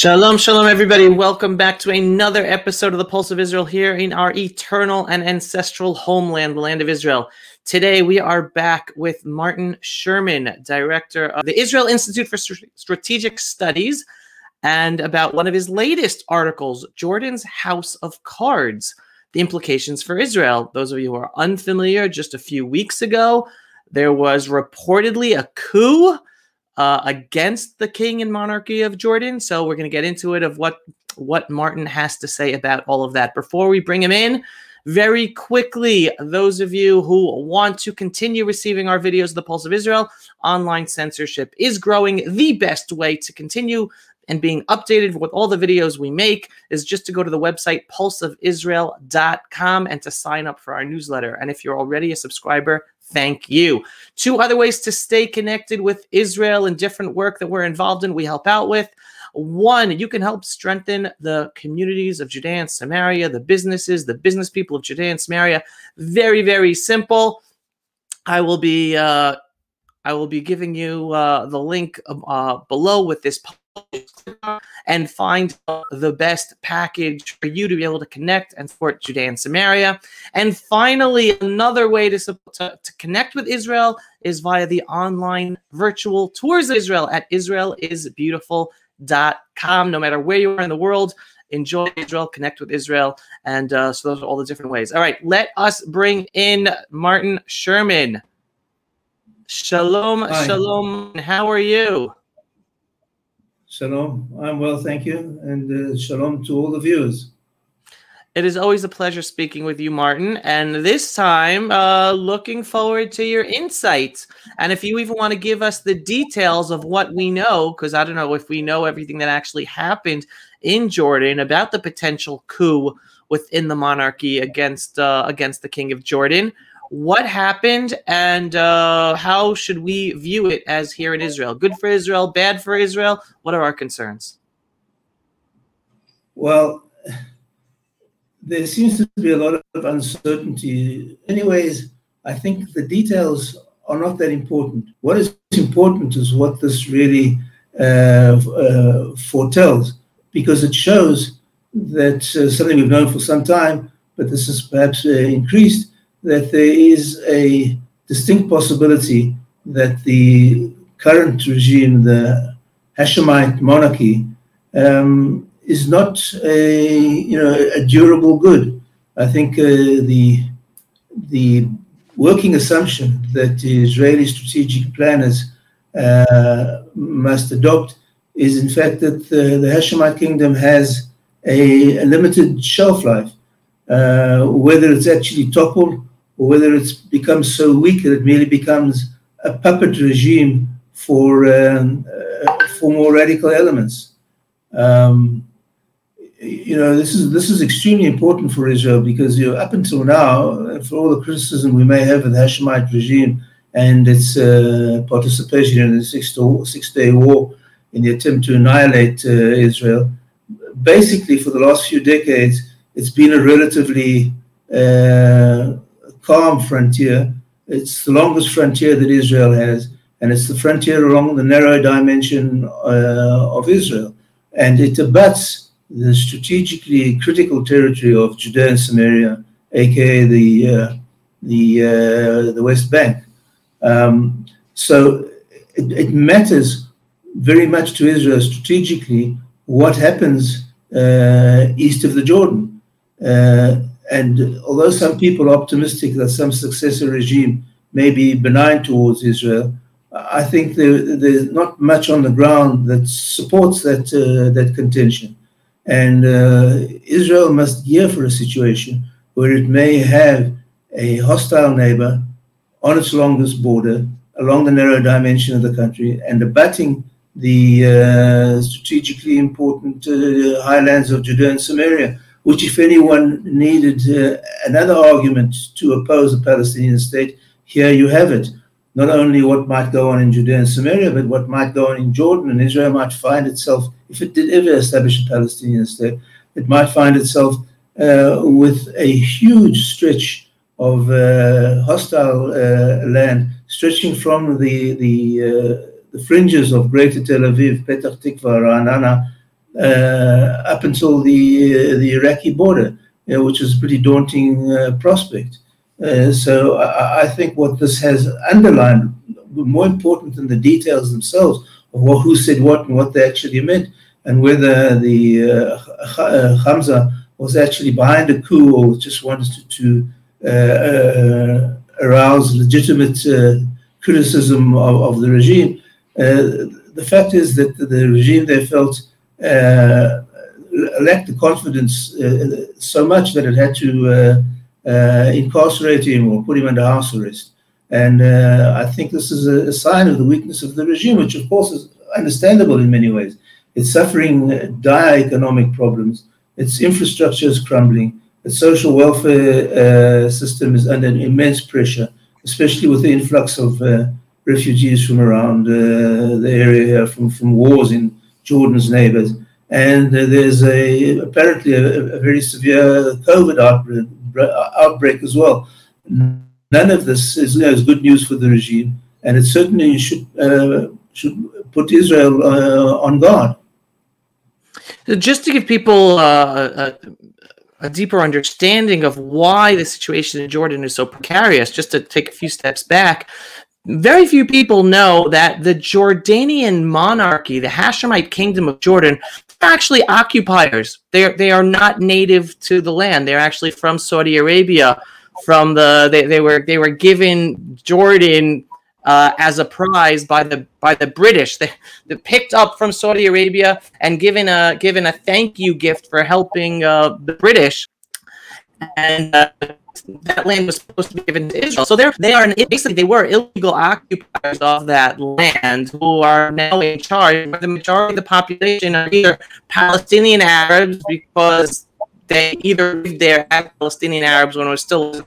Shalom, shalom, everybody. Welcome back to another episode of the Pulse of Israel here in our eternal and ancestral homeland, the land of Israel. Today, we are back with Martin Sherman, director of the Israel Institute for Strategic Studies, and about one of his latest articles, Jordan's House of Cards The Implications for Israel. Those of you who are unfamiliar, just a few weeks ago, there was reportedly a coup uh, against the king and monarchy of Jordan. So we're going to get into it of what what Martin has to say about all of that. Before we bring him in, very quickly, those of you who want to continue receiving our videos, The Pulse of Israel, online censorship is growing. The best way to continue and being updated with all the videos we make is just to go to the website pulseofisrael.com and to sign up for our newsletter. And if you're already a subscriber, thank you. Two other ways to stay connected with Israel and different work that we're involved in, we help out with. One, you can help strengthen the communities of Judea and Samaria, the businesses, the business people of Judea and Samaria. Very, very simple. I will be uh, I will be giving you uh, the link uh, below with this and find the best package for you to be able to connect and support Judea and Samaria. And finally, another way to, to, to connect with Israel is via the online virtual tours of Israel at israelisbeautiful.com. No matter where you are in the world, enjoy Israel, connect with Israel. And uh, so those are all the different ways. All right, let us bring in Martin Sherman. Shalom, Hi. shalom. How are you? Shalom. I'm well, thank you. And uh, shalom to all the viewers. It is always a pleasure speaking with you, Martin. And this time, uh, looking forward to your insights. And if you even want to give us the details of what we know, because I don't know if we know everything that actually happened in Jordan about the potential coup within the monarchy against uh, against the king of Jordan what happened and uh, how should we view it as here in Israel? Good for Israel, bad for Israel? What are our concerns? Well, there seems to be a lot of uncertainty. Anyways, I think the details are not that important. What is important is what this really uh, uh, foretells, because it shows that uh, something we've known for some time, but this has perhaps uh, increased that there is a distinct possibility that the current regime, the Hashemite monarchy, um, is not a you know a durable good. I think uh, the the working assumption that the Israeli strategic planners uh, must adopt is in fact that the, the Hashemite kingdom has a, a limited shelf life. Uh, whether it's actually toppled or whether it's become so weak that it merely becomes a puppet regime for um, uh, for more radical elements. Um, you know, this is this is extremely important for Israel because you know, up until now, for all the criticism we may have of the Hashemite regime and its uh, participation in the Six, Six Day War in the attempt to annihilate uh, Israel, basically for the last few decades, it's been a relatively uh, calm frontier. It's the longest frontier that Israel has, and it's the frontier along the narrow dimension uh, of Israel. And it abuts the strategically critical territory of Judea and Samaria, aka the uh, the uh, the West Bank. Um, so it, it, matters very much to Israel strategically what happens uh, east of the Jordan. Uh, and although some people are optimistic that some successor regime may be benign towards Israel, I think there, there's not much on the ground that supports that uh, that contention. And uh, Israel must gear for a situation where it may have a hostile neighbor on its longest border along the narrow dimension of the country and abutting the uh, strategically important uh, highlands of Judea and Samaria which, if anyone needed uh, another argument to oppose a Palestinian state, here you have it. Not only what might go on in Judea and Samaria, but what might go on in Jordan, and Israel might find itself, if it did ever establish a Palestinian state, it might find itself uh, with a huge stretch of uh, hostile uh, land stretching from the the, uh, the fringes of Greater Tel Aviv, Petah Tikva, Ra'anana, uh, Uh, up until the uh, the Iraqi border, you know, which is a pretty daunting prospect. so I, I, think what this has underlined, more important than the details themselves of what, who said what and what they actually meant, and whether the uh, Hamza was actually behind a coup or just wanted to, to uh, arouse legitimate criticism of, of, the regime. the fact is that the regime they felt uh, lacked the confidence uh, so much that it had to uh, incarcerate him or put him under house arrest. And I think this is a, a sign of the weakness of the regime, which of course is understandable in many ways. It's suffering dire economic problems. Its infrastructure is crumbling. Its social welfare uh, system is under immense pressure, especially with the influx of uh, refugees from around uh, the area, from, from wars in Jordan's neighbors. And uh, there's a apparently a, a, very severe COVID outbreak, outbreak as well. None of this is, you know, is good news for the regime, and it certainly should uh, should put Israel uh, on guard. Just to give people uh, a, a deeper understanding of why the situation in Jordan is so precarious, just to take a few steps back, very few people know that the Jordanian monarchy, the Hashemite kingdom of Jordan, are actually occupiers. They are, they are not native to the land. They're actually from Saudi Arabia. From the they, they were they were given Jordan uh, as a prize by the by the British. They, they picked up from Saudi Arabia and given a given a thank you gift for helping uh, the British. And uh, that land was supposed to be given to Israel. So they're they are basically they were illegal occupiers of that land who are now in charge. But the majority of the population are either Palestinian Arabs because they either lived there as Palestinian Arabs when it was still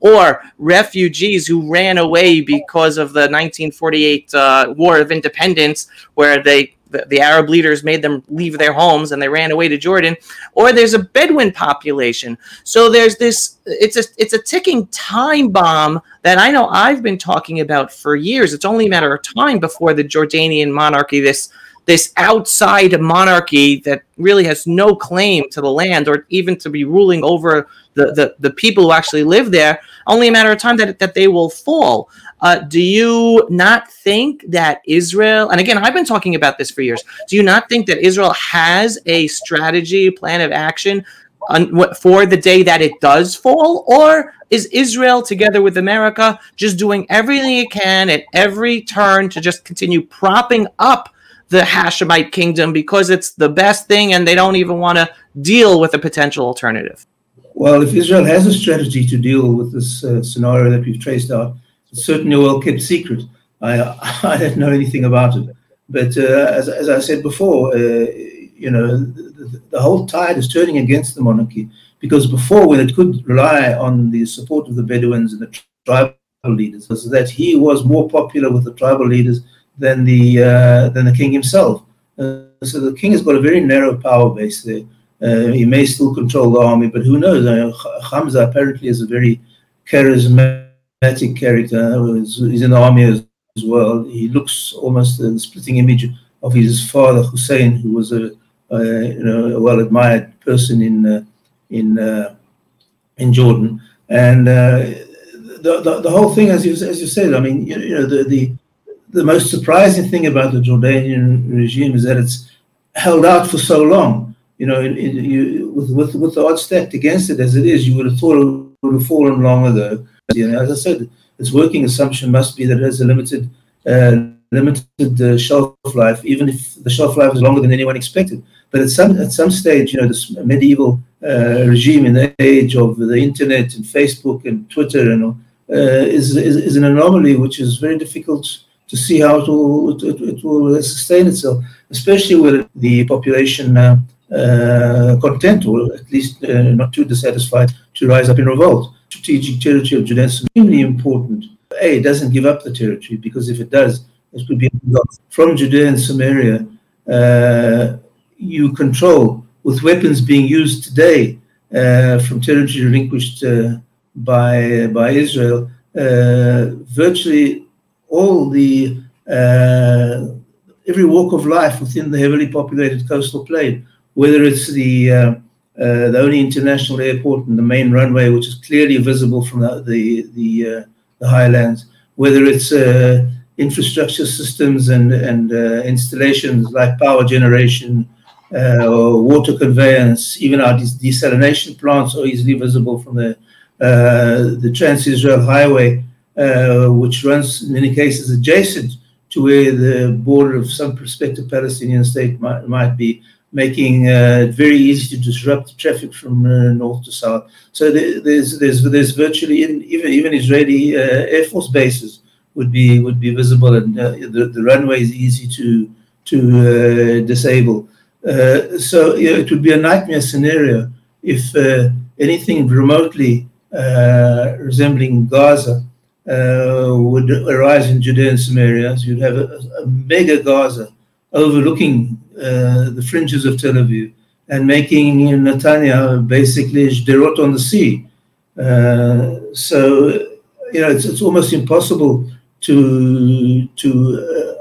or refugees who ran away because of the 1948 uh, War of Independence, where they the, the, Arab leaders made them leave their homes and they ran away to Jordan, or there's a Bedouin population. So there's this it's a it's a ticking time bomb that I know I've been talking about for years. It's only a matter of time before the Jordanian monarchy, this this outside monarchy that really has no claim to the land or even to be ruling over the, the, the people who actually live there, only a matter of time that, that they will fall. Uh, do you not think that Israel, and again, I've been talking about this for years, do you not think that Israel has a strategy, plan of action on, for the day that it does fall? Or is Israel, together with America, just doing everything it can at every turn to just continue propping up the Hashemite kingdom because it's the best thing and they don't even want to deal with a potential alternative? Well, if Israel has a strategy to deal with this uh, scenario that we've traced out, it's certainly a well kept secret. I I don't know anything about it, but uh, as as I said before, uh, you know, the, the, whole tide is turning against the monarchy because before, when it could rely on the support of the Bedouins and the tribal leaders, was that he was more popular with the tribal leaders than the uh, than the king himself. Uh, so the king has got a very narrow power base there. Uh, he may still control the army, but who knows? Hamza apparently is a very charismatic character. He's in the army as, as well. He looks almost a splitting image of his father Hussein, who was a, a you know a well admired person in uh, in uh, in Jordan. And uh, the, the, the whole thing, as you as you said, I mean, you, you know, the, the the most surprising thing about the Jordanian regime is that it's held out for so long. You know, in, in, you, with, with with the odds stacked against it as it is, you would have thought it would have fallen long ago. And as I said, its working assumption must be that it has a limited uh, limited uh, shelf life, even if the shelf life is longer than anyone expected. But at some at some stage, you know, this medieval uh, regime in the age of the internet and Facebook and Twitter and uh, is, is, is an anomaly which is very difficult to see how it will it, it will sustain itself, especially with the population uh, uh, content or at least not too dissatisfied to rise up in revolt strategic territory of Judea is extremely important. A, it doesn't give up the territory because if it does, it could be from Judea and Samaria. Uh, you control with weapons being used today uh, from territory relinquished uh, by by Israel. Uh, virtually all the uh, every walk of life within the heavily populated coastal plain, whether it's the uh, uh, the only international airport and the main runway, which is clearly visible from the the the, uh, the highlands, whether it's uh, infrastructure systems and and uh, installations like power generation, uh, or water conveyance, even our des- desalination plants are easily visible from the the Trans-Israel Highway, which runs in many cases adjacent to where the border of some prospective Palestinian state might, might be, making uh, it very easy to disrupt traffic from uh, north to south. So there's there's there's virtually even even Israeli uh, air force bases would be would be visible, and uh, the the runway is easy to to uh, disable. Uh, so you know, it would be a nightmare scenario if anything remotely resembling Gaza uh, would arise in Judea and Samaria. So you'd have a, a mega Gaza overlooking uh, the fringes of Tel Aviv and making Netanya basically Sderot on the sea. Uh, so, you know, it's, it's almost impossible to, to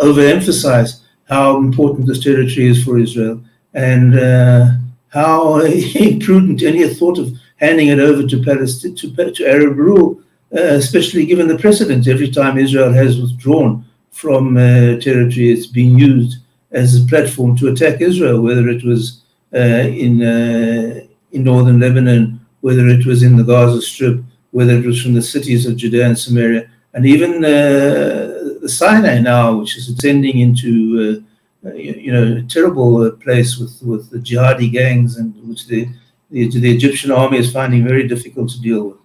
uh, overemphasize how important this territory is for Israel and uh, how imprudent any thought of handing it over to Palestine, to, to Arab rule uh, especially given the precedent. Every time Israel has withdrawn from uh, territory, it's been used as a platform to attack Israel, whether it was uh, in in northern Lebanon, whether it was in the Gaza Strip, whether it was from the cities of Judea and Samaria, and even the Sinai now, which is ascending into uh, you know, a terrible uh, place with, with the jihadi gangs and which the, the, the Egyptian army is finding very difficult to deal with.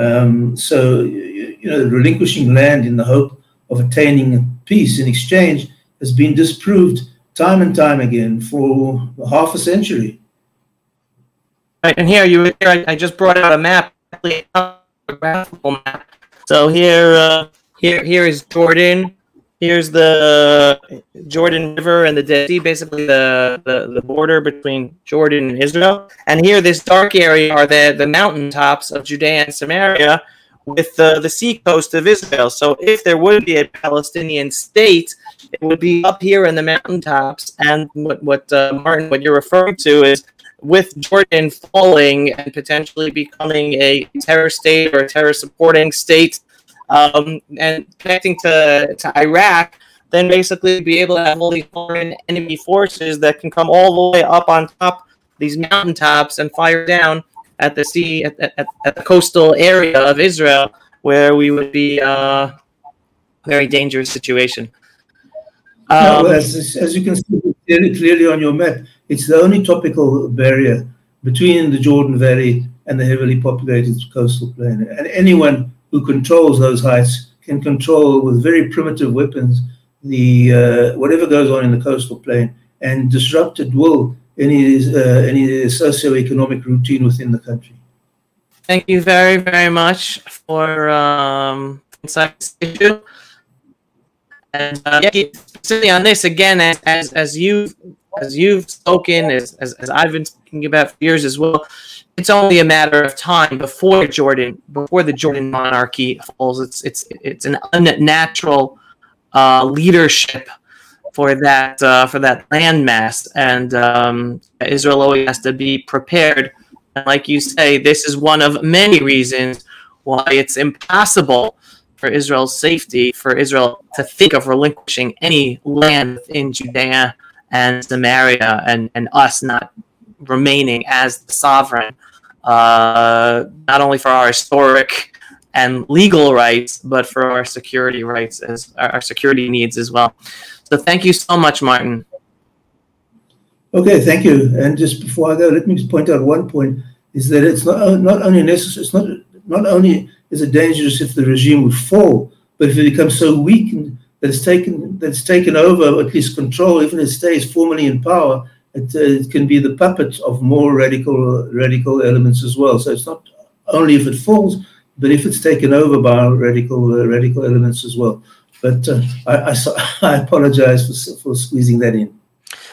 Um, so, you know, relinquishing land in the hope of attaining peace in exchange has been disproved time and time again for half a century. Right, and here you here I, just brought out a map, a graphical map. So here, uh, here, here is Jordan, Here's the Jordan River and the Dead Sea, basically the, the, the border between Jordan and Israel. And here, this dark area are the, the mountain tops of Judea and Samaria with the, the sea coast of Israel. So if there would be a Palestinian state, it would be up here in the mountaintops. And what, what uh, Martin, what you're referring to is with Jordan falling and potentially becoming a terror state or a terror supporting state um, and connecting to, to Iraq, then basically be able to have all these foreign enemy forces that can come all the way up on top these mountaintops and fire down at the sea at, at, at the coastal area of Israel, where we would be a uh, very dangerous situation. Um, no, as, as you can see clearly, clearly on your map, it's the only topical barrier between the Jordan Valley and the heavily populated coastal plain. And anyone who controls those heights can control with very primitive weapons the uh, whatever goes on in the coastal plain and disrupt at will any uh, any socio-economic routine within the country. Thank you very very much for um, insights issue. And uh, yeah, specifically on this again, as as, as you as you've spoken, as, as as I've been speaking about for years as well it's only a matter of time before Jordan, before the Jordan monarchy falls. It's it's it's an unnatural uh, leadership for that uh, for that landmass, and um, Israel always has to be prepared. And like you say, this is one of many reasons why it's impossible for Israel's safety, for Israel to think of relinquishing any land in Judea and Samaria, and and us not remaining as the sovereign uh, not only for our historic and legal rights, but for our security rights as our security needs as well. So thank you so much, Martin. Okay, thank you. And just before I go, let me just point out one point: is that it's not not only necessary, it's not not only is it dangerous if the regime would fall, but if it becomes so weak that it's taken that it's taken over, at least control, even if it stays formally in power, it, uh, it, can be the puppet of more radical radical elements as well. So it's not only if it falls, but if it's taken over by radical uh, radical elements as well. But uh, I, I, I, apologize for, for squeezing that in.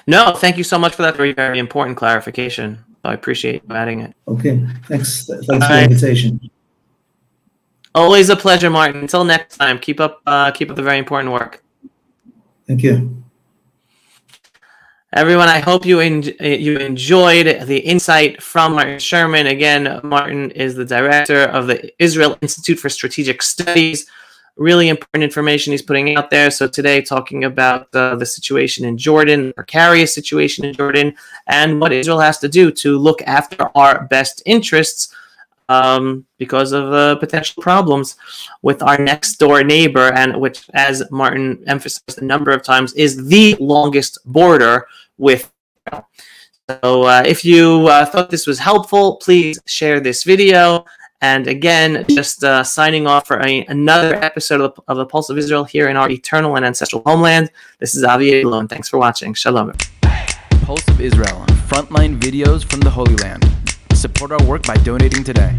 No, thank you so much for that very very important clarification. I appreciate you adding it. Okay, thanks. Thanks All for the invitation. Always a pleasure, Martin. Until next time, keep up uh, keep up the very important work. Thank you. Everyone, I hope you en- you enjoyed the insight from Martin Sherman. Again, Martin is the director of the Israel Institute for Strategic Studies. Really important information he's putting out there. So today, talking about uh, the situation in Jordan, the precarious situation in Jordan, and what Israel has to do to look after our best interests um, because of uh, potential problems with our next door neighbor, and which, as Martin emphasized a number of times, is the longest border with. So, uh, if you uh, thought this was helpful, please share this video. And again, just uh, signing off for a, another episode of the, of the, Pulse of Israel here in our eternal and ancestral homeland. This is Avi Abelow. Thanks for watching. Shalom. Pulse of Israel, frontline videos from the Holy Land. Support our work by donating today.